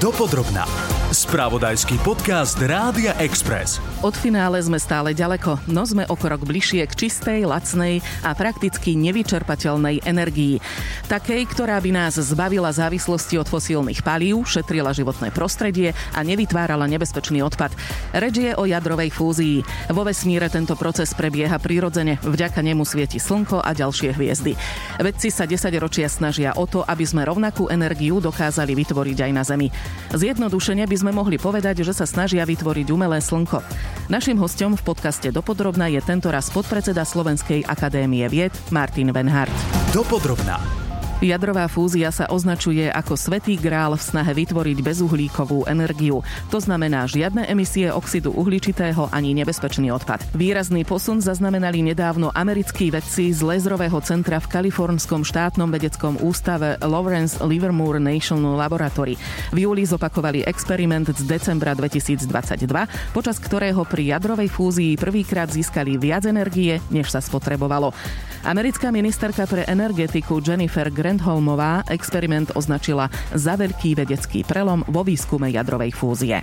Dopodrobná. Spravodajský podcast Rádia Express. Od finále sme stále ďaleko, no sme o krok bližšie k čistej, lacnej a prakticky nevyčerpateľnej energii. Takej, ktorá by nás zbavila závislosti od fosílnych palív, šetrila životné prostredie a nevytvárala nebezpečný odpad. Reč je o jadrovej fúzii. Vo vesmíre tento proces prebieha prirodzene, vďaka nemu svieti slnko a ďalšie hviezdy. Vedci sa 10 ročia snažia o to, aby sme rovnakú energiu dokázali vytvoriť aj na Zemi. Zjednodušene by sme mohli povedať, že sa snažia vytvoriť umelé slnko. Našim hostom v podcaste Dopodrobna je tentoraz podpredseda Slovenskej akadémie vied Martin Venhart. Dopodrobná. Jadrová fúzia sa označuje ako svetý grál v snahe vytvoriť bezuhlíkovú energiu. To znamená žiadne emisie oxidu uhličitého ani nebezpečný odpad. Výrazný posun zaznamenali nedávno americkí vedci z Lézrového centra v kalifornskom štátnom vedeckom ústave Lawrence Livermore National Laboratory. V júli zopakovali experiment z decembra 2022, počas ktorého pri jadrovej fúzii prvýkrát získali viac energie, než sa spotrebovalo. Americká ministerka pre energetiku Jennifer Grandholmová experiment označila za veľký vedecký prelom vo výskume jadrovej fúzie.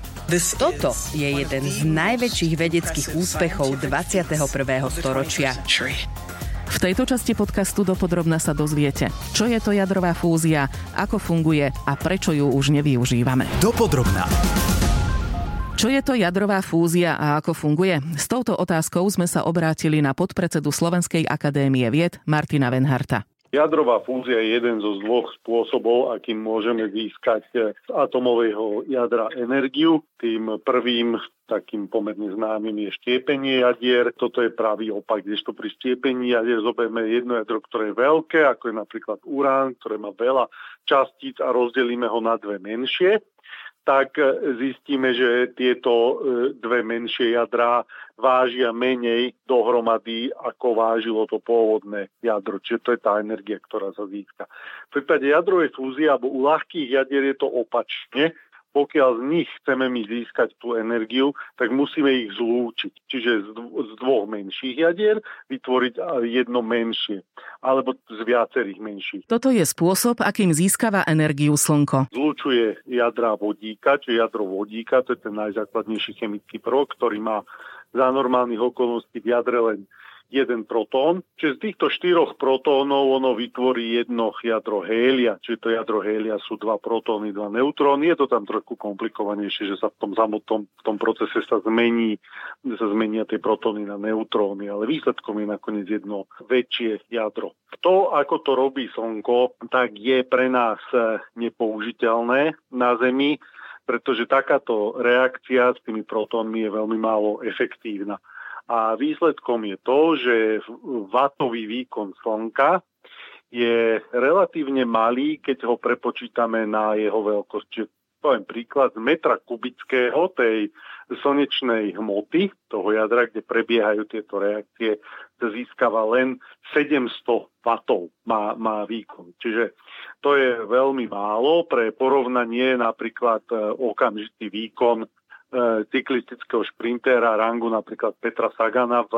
Toto je jeden z najväčších vedeckých úspechov 21. storočia. V tejto časti podcastu dopodrobna sa dozviete, čo je to jadrová fúzia, ako funguje a prečo ju už nevyužívame. Dopodrobná. Čo je to jadrová fúzia a ako funguje? S touto otázkou sme sa obrátili na podpredsedu Slovenskej akadémie vied Martina Venharta. Jadrová fúzia je jeden zo dvoch spôsobov, akým môžeme získať z atomového jadra energiu. Tým prvým takým pomerne známym je štiepenie jadier. Toto je pravý opak, kdežto pri štiepení jadier zoberieme jedno jadro, ktoré je veľké, ako je napríklad urán, ktoré má veľa častíc a rozdelíme ho na dve menšie tak e, zistíme, že tieto e, dve menšie jadrá vážia menej dohromady, ako vážilo to pôvodné jadro. Čiže to je tá energia, ktorá sa získa. V prípade jadrovej fúzie alebo u ľahkých jadier je to opačne pokiaľ z nich chceme my získať tú energiu, tak musíme ich zlúčiť. Čiže z, dvoch menších jadier vytvoriť jedno menšie, alebo z viacerých menších. Toto je spôsob, akým získava energiu Slnko. Zlučuje jadra vodíka, čiže jadro vodíka, to je ten najzákladnejší chemický prvok, ktorý má za normálnych okolností v jadre len jeden protón. Čiže z týchto štyroch protónov ono vytvorí jedno jadro hélia, čiže to jadro hélia sú dva protóny, dva neutróny. Je to tam trošku komplikovanejšie, že sa v tom samotnom v tom procese sa zmení, sa zmenia tie protóny na neutróny, ale výsledkom je nakoniec jedno väčšie jadro. To, ako to robí Slnko, tak je pre nás nepoužiteľné na Zemi, pretože takáto reakcia s tými protónmi je veľmi málo efektívna. A výsledkom je to, že vatový výkon Slnka je relatívne malý, keď ho prepočítame na jeho veľkosť. Čiže poviem príklad, z metra kubického tej slnečnej hmoty, toho jadra, kde prebiehajú tieto reakcie, získava len 700 vatov má, má výkon. Čiže to je veľmi málo. Pre porovnanie napríklad e, okamžitý výkon cyklistického šprintera rangu napríklad Petra Sagana v,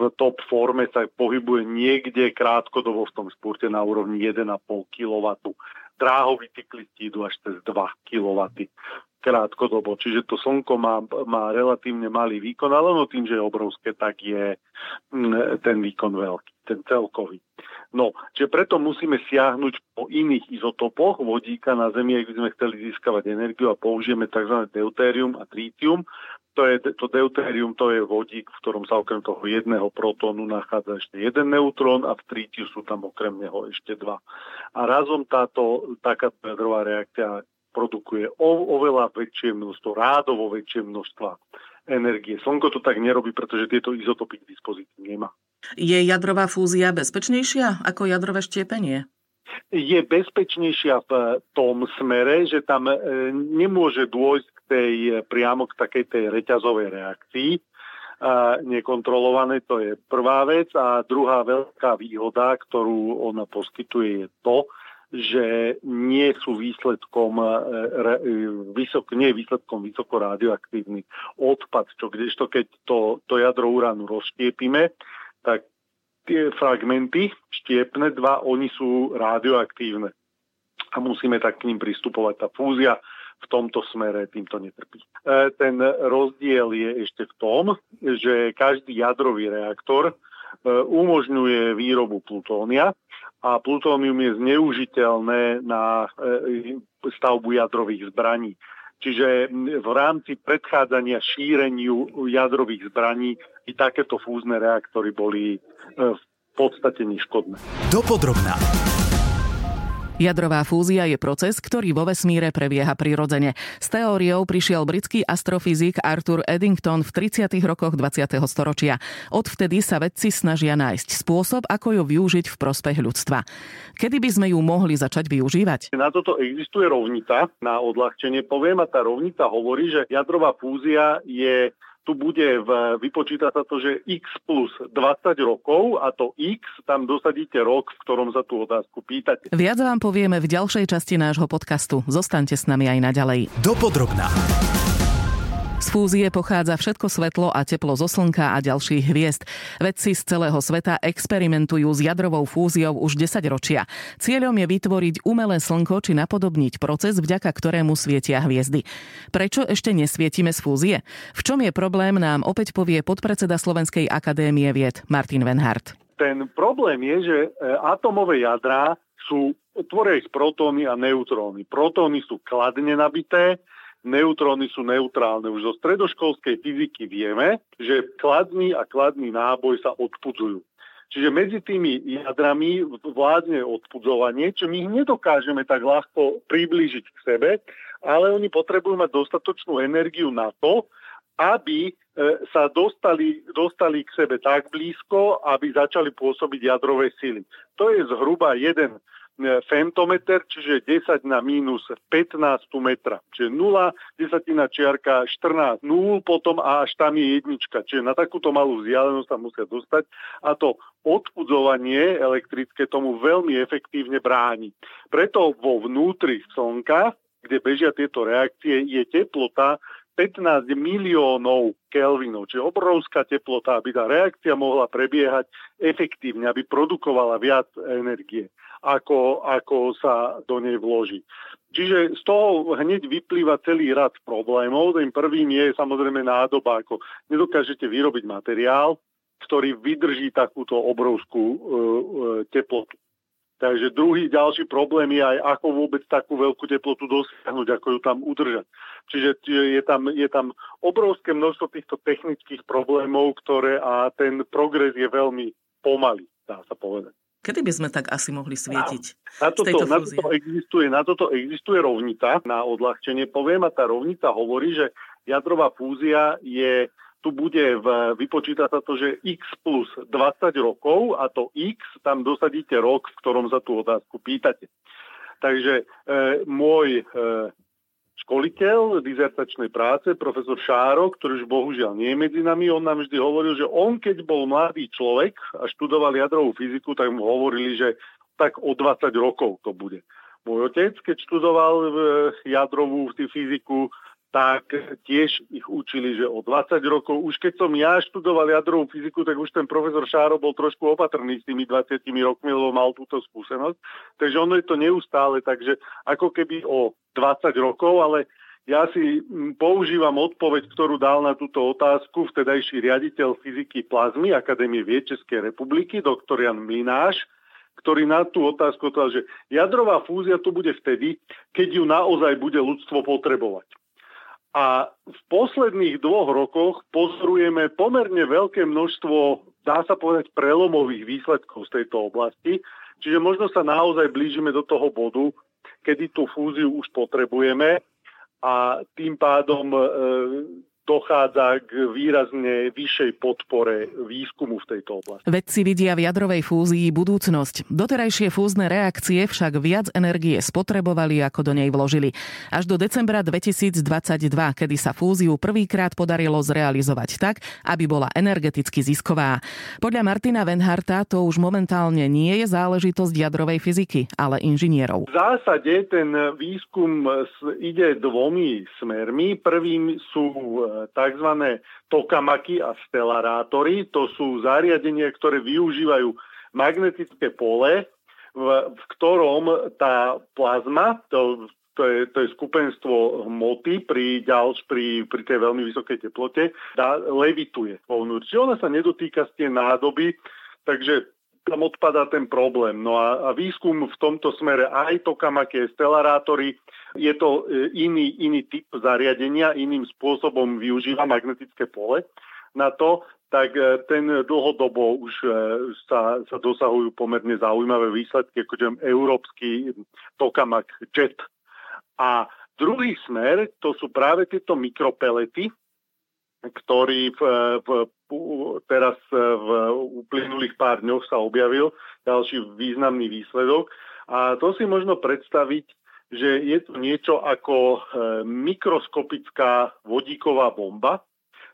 v top forme sa pohybuje niekde krátkodobo v tom spurte na úrovni 1,5 kW. Dráhoví cyklisti idú až cez 2 kW krátkodobo. Čiže to slnko má, má relatívne malý výkon, ale no tým, že je obrovské, tak je ten výkon veľký, ten celkový. No, čiže preto musíme siahnuť po iných izotopoch vodíka na Zemi, ak by sme chceli získavať energiu a použijeme tzv. deutérium a tritium. To, je, to deutérium to je vodík, v ktorom sa okrem toho jedného protónu nachádza ešte jeden neutrón a v trítiu sú tam okrem neho ešte dva. A razom táto takáto jadrová reakcia produkuje o, oveľa väčšie množstvo, rádovo väčšie množstva energie. Slnko to tak nerobí, pretože tieto izotopy k dispozícii nemá. Je jadrová fúzia bezpečnejšia ako jadrové štiepenie? Je bezpečnejšia v tom smere, že tam e, nemôže dôjsť k tej, e, priamo k takej tej reťazovej reakcii, a nekontrolované, to je prvá vec. A druhá veľká výhoda, ktorú ona poskytuje, je to, že nie sú výsledkom, e, vysok, nie je výsledkom vysoko radioaktívny odpad, čo kdežto keď to, to jadro uránu rozštiepime, tak tie fragmenty štiepne dva, oni sú radioaktívne. A musíme tak k ním pristupovať. Tá fúzia v tomto smere týmto netrpí. Ten rozdiel je ešte v tom, že každý jadrový reaktor umožňuje výrobu plutónia a plutónium je zneužiteľné na stavbu jadrových zbraní. Čiže v rámci predchádzania šíreniu jadrových zbraní i takéto fúzne reaktory boli v podstate neškodné. Dopodrobná. Jadrová fúzia je proces, ktorý vo vesmíre prebieha prirodzene. S teóriou prišiel britský astrofyzik Arthur Eddington v 30. rokoch 20. storočia. Odvtedy sa vedci snažia nájsť spôsob, ako ju využiť v prospech ľudstva. Kedy by sme ju mohli začať využívať? Na toto existuje rovnita, na odľahčenie poviem, a tá rovnita hovorí, že jadrová fúzia je tu bude v, vypočíta sa to, že x plus 20 rokov a to x tam dosadíte rok, v ktorom sa tú otázku pýtate. Viac vám povieme v ďalšej časti nášho podcastu. Zostaňte s nami aj naďalej. Dopodrobná. Fúzie pochádza všetko svetlo a teplo zo Slnka a ďalších hviezd. Vedci z celého sveta experimentujú s jadrovou fúziou už 10 ročia. Cieľom je vytvoriť umelé slnko či napodobniť proces, vďaka ktorému svietia hviezdy. Prečo ešte nesvietime z fúzie? V čom je problém, nám opäť povie podpredseda Slovenskej akadémie vied Martin Venhart. Ten problém je, že e, atomové jadrá sú, tvoria ich protóny a neutróny. Protóny sú kladne nabité, neutróny sú neutrálne. Už zo stredoškolskej fyziky vieme, že kladný a kladný náboj sa odpudzujú. Čiže medzi tými jadrami vládne odpudzovanie, čo my ich nedokážeme tak ľahko priblížiť k sebe, ale oni potrebujú mať dostatočnú energiu na to, aby e, sa dostali, dostali k sebe tak blízko, aby začali pôsobiť jadrové sily. To je zhruba jeden femtometer, čiže 10 na mínus 15 metra. Čiže 0, desatina čiarka 14, 0 potom a až tam je jednička. Čiže na takúto malú vzdialenosť sa musia dostať a to odpudzovanie elektrické tomu veľmi efektívne bráni. Preto vo vnútri Slnka, kde bežia tieto reakcie, je teplota 15 miliónov kelvinov, čiže obrovská teplota, aby tá reakcia mohla prebiehať efektívne, aby produkovala viac energie ako, ako sa do nej vloží. Čiže z toho hneď vyplýva celý rad problémov. Tým prvým je samozrejme nádoba, ako nedokážete vyrobiť materiál, ktorý vydrží takúto obrovskú e, e, teplotu. Takže druhý ďalší problém je aj, ako vôbec takú veľkú teplotu dosiahnuť, ako ju tam udržať. Čiže je tam, je tam obrovské množstvo týchto technických problémov, ktoré a ten progres je veľmi pomalý, dá sa povedať. Kedy by sme tak asi mohli svietiť? Na, na, toto, na, toto, existuje, na toto existuje rovnita, na odľahčenie poviem, a tá rovnita hovorí, že jadrová fúzia je tu bude v, vypočíta sa to, že x plus 20 rokov a to x tam dosadíte rok, v ktorom sa tú otázku pýtate. Takže e, môj e, školiteľ dizertačnej práce, profesor Šáro, ktorý už bohužiaľ nie je medzi nami, on nám vždy hovoril, že on keď bol mladý človek a študoval jadrovú fyziku, tak mu hovorili, že tak o 20 rokov to bude. Môj otec, keď študoval e, jadrovú fyziku, tak tiež ich učili, že o 20 rokov, už keď som ja študoval jadrovú fyziku, tak už ten profesor Šáro bol trošku opatrný s tými 20 rokmi, lebo mal túto skúsenosť. Takže ono je to neustále, takže ako keby o 20 rokov, ale ja si mm, používam odpoveď, ktorú dal na túto otázku vtedajší riaditeľ fyziky plazmy Akadémie vied Českej republiky, doktor Jan Mlináš, ktorý na tú otázku povedal, že jadrová fúzia tu bude vtedy, keď ju naozaj bude ľudstvo potrebovať. A v posledných dvoch rokoch pozorujeme pomerne veľké množstvo, dá sa povedať, prelomových výsledkov z tejto oblasti. Čiže možno sa naozaj blížime do toho bodu, kedy tú fúziu už potrebujeme a tým pádom e, dochádza k výrazne vyššej podpore výskumu v tejto oblasti. Vedci vidia v jadrovej fúzii budúcnosť. Doterajšie fúzne reakcie však viac energie spotrebovali, ako do nej vložili. Až do decembra 2022, kedy sa fúziu prvýkrát podarilo zrealizovať tak, aby bola energeticky zisková. Podľa Martina Venharta to už momentálne nie je záležitosť jadrovej fyziky, ale inžinierov. V zásade ten výskum ide dvomi smermi. Prvým sú tzv. tokamaky a stelarátory. To sú zariadenia, ktoré využívajú magnetické pole, v, v ktorom tá plazma, to to je, to je skupenstvo hmoty pri, ďalš, pri, pri tej veľmi vysokej teplote, dá, levituje povnútri. Čiže ona sa nedotýka z tie nádoby, takže tam odpadá ten problém. No a, a výskum v tomto smere aj tokamaké stelarátory, je to e, iný, iný typ zariadenia, iným spôsobom využíva magnetické pole na to, tak e, ten dlhodobo už e, sa, sa dosahujú pomerne zaujímavé výsledky, ako európsky tokamak JET. A druhý smer, to sú práve tieto mikropelety, ktorý v, v, teraz v uplynulých pár dňoch sa objavil, ďalší významný výsledok. A to si možno predstaviť, že je to niečo ako e, mikroskopická vodíková bomba.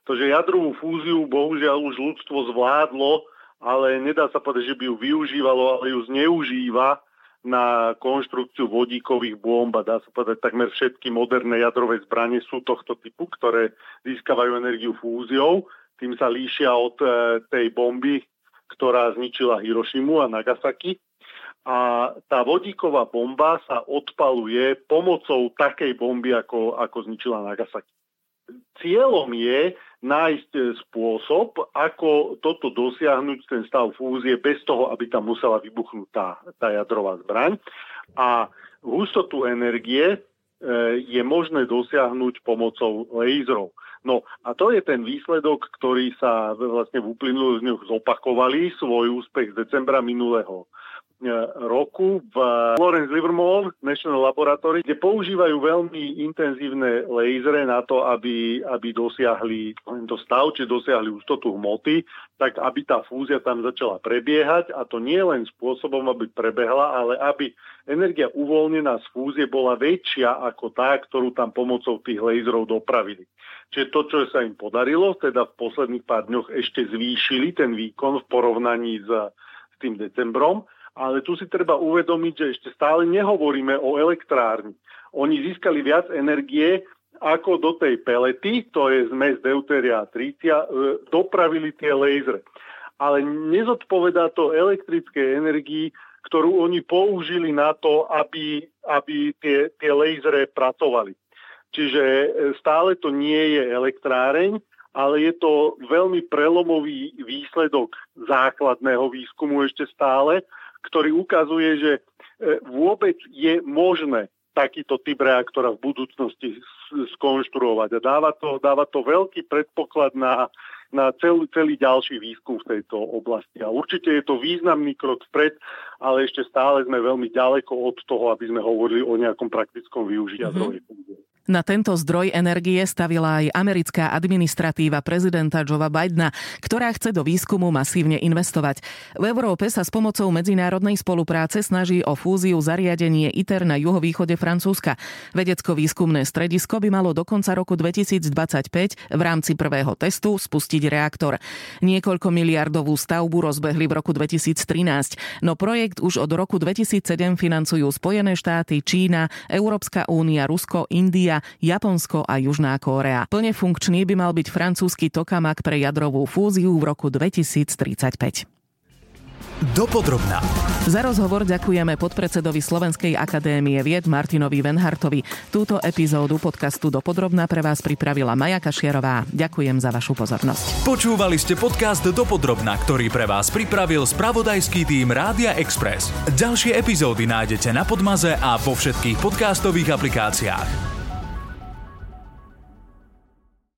To, že jadrovú fúziu bohužiaľ už ľudstvo zvládlo, ale nedá sa povedať, že by ju využívalo, ale ju zneužíva na konštrukciu vodíkových bomb a dá sa povedať, takmer všetky moderné jadrové zbranie sú tohto typu, ktoré získavajú energiu fúziou. Tým sa líšia od e, tej bomby, ktorá zničila Hirošimu a Nagasaki. A tá vodíková bomba sa odpaluje pomocou takej bomby, ako, ako zničila Nagasaki. Cieľom je nájsť e, spôsob, ako toto dosiahnuť, ten stav fúzie, bez toho, aby tam musela vybuchnúť tá, tá jadrová zbraň. A hustotu energie e, je možné dosiahnuť pomocou laserov. No a to je ten výsledok, ktorý sa vlastne v uplynulých dňoch zopakovali, svoj úspech z decembra minulého E, roku v Florence Livermore National Laboratory, kde používajú veľmi intenzívne lasery na to, aby, aby dosiahli tento stav, či dosiahli ústotu hmoty, tak aby tá fúzia tam začala prebiehať a to nie len spôsobom, aby prebehla, ale aby energia uvoľnená z fúzie bola väčšia ako tá, ktorú tam pomocou tých laserov dopravili. Čiže to, čo sa im podarilo, teda v posledných pár dňoch ešte zvýšili ten výkon v porovnaní s, s tým decembrom, ale tu si treba uvedomiť, že ešte stále nehovoríme o elektrárni. Oni získali viac energie, ako do tej pelety, to je zmes deuteria a trícia, e, dopravili tie lasery. Ale nezodpovedá to elektrickej energii, ktorú oni použili na to, aby, aby tie, tie lasery pracovali. Čiže e, stále to nie je elektráreň, ale je to veľmi prelomový výsledok základného výskumu ešte stále ktorý ukazuje, že e, vôbec je možné takýto typ reaktora v budúcnosti skonštruovať. A dáva to, dáva to veľký predpoklad na, na celý, celý ďalší výskum v tejto oblasti. A určite je to významný krok vpred, ale ešte stále sme veľmi ďaleko od toho, aby sme hovorili o nejakom praktickom využití mm-hmm. Na tento zdroj energie stavila aj americká administratíva prezidenta Joea Bidena, ktorá chce do výskumu masívne investovať. V Európe sa s pomocou medzinárodnej spolupráce snaží o fúziu zariadenie ITER na juhovýchode Francúzska. Vedecko-výskumné stredisko by malo do konca roku 2025 v rámci prvého testu spustiť reaktor. Niekoľko miliardovú stavbu rozbehli v roku 2013, no projekt už od roku 2007 financujú Spojené štáty, Čína, Európska únia, Rusko, India India, Japonsko a Južná Kórea. Plne funkčný by mal byť francúzsky tokamak pre jadrovú fúziu v roku 2035. Dopodrobná. Za rozhovor ďakujeme podpredsedovi Slovenskej akadémie vied Martinovi Venhartovi. Túto epizódu podcastu Dopodrobná pre vás pripravila Maja Kašiarová. Ďakujem za vašu pozornosť. Počúvali ste podcast Dopodrobná, ktorý pre vás pripravil spravodajský tým Rádia Express. Ďalšie epizódy nájdete na Podmaze a vo všetkých podcastových aplikáciách.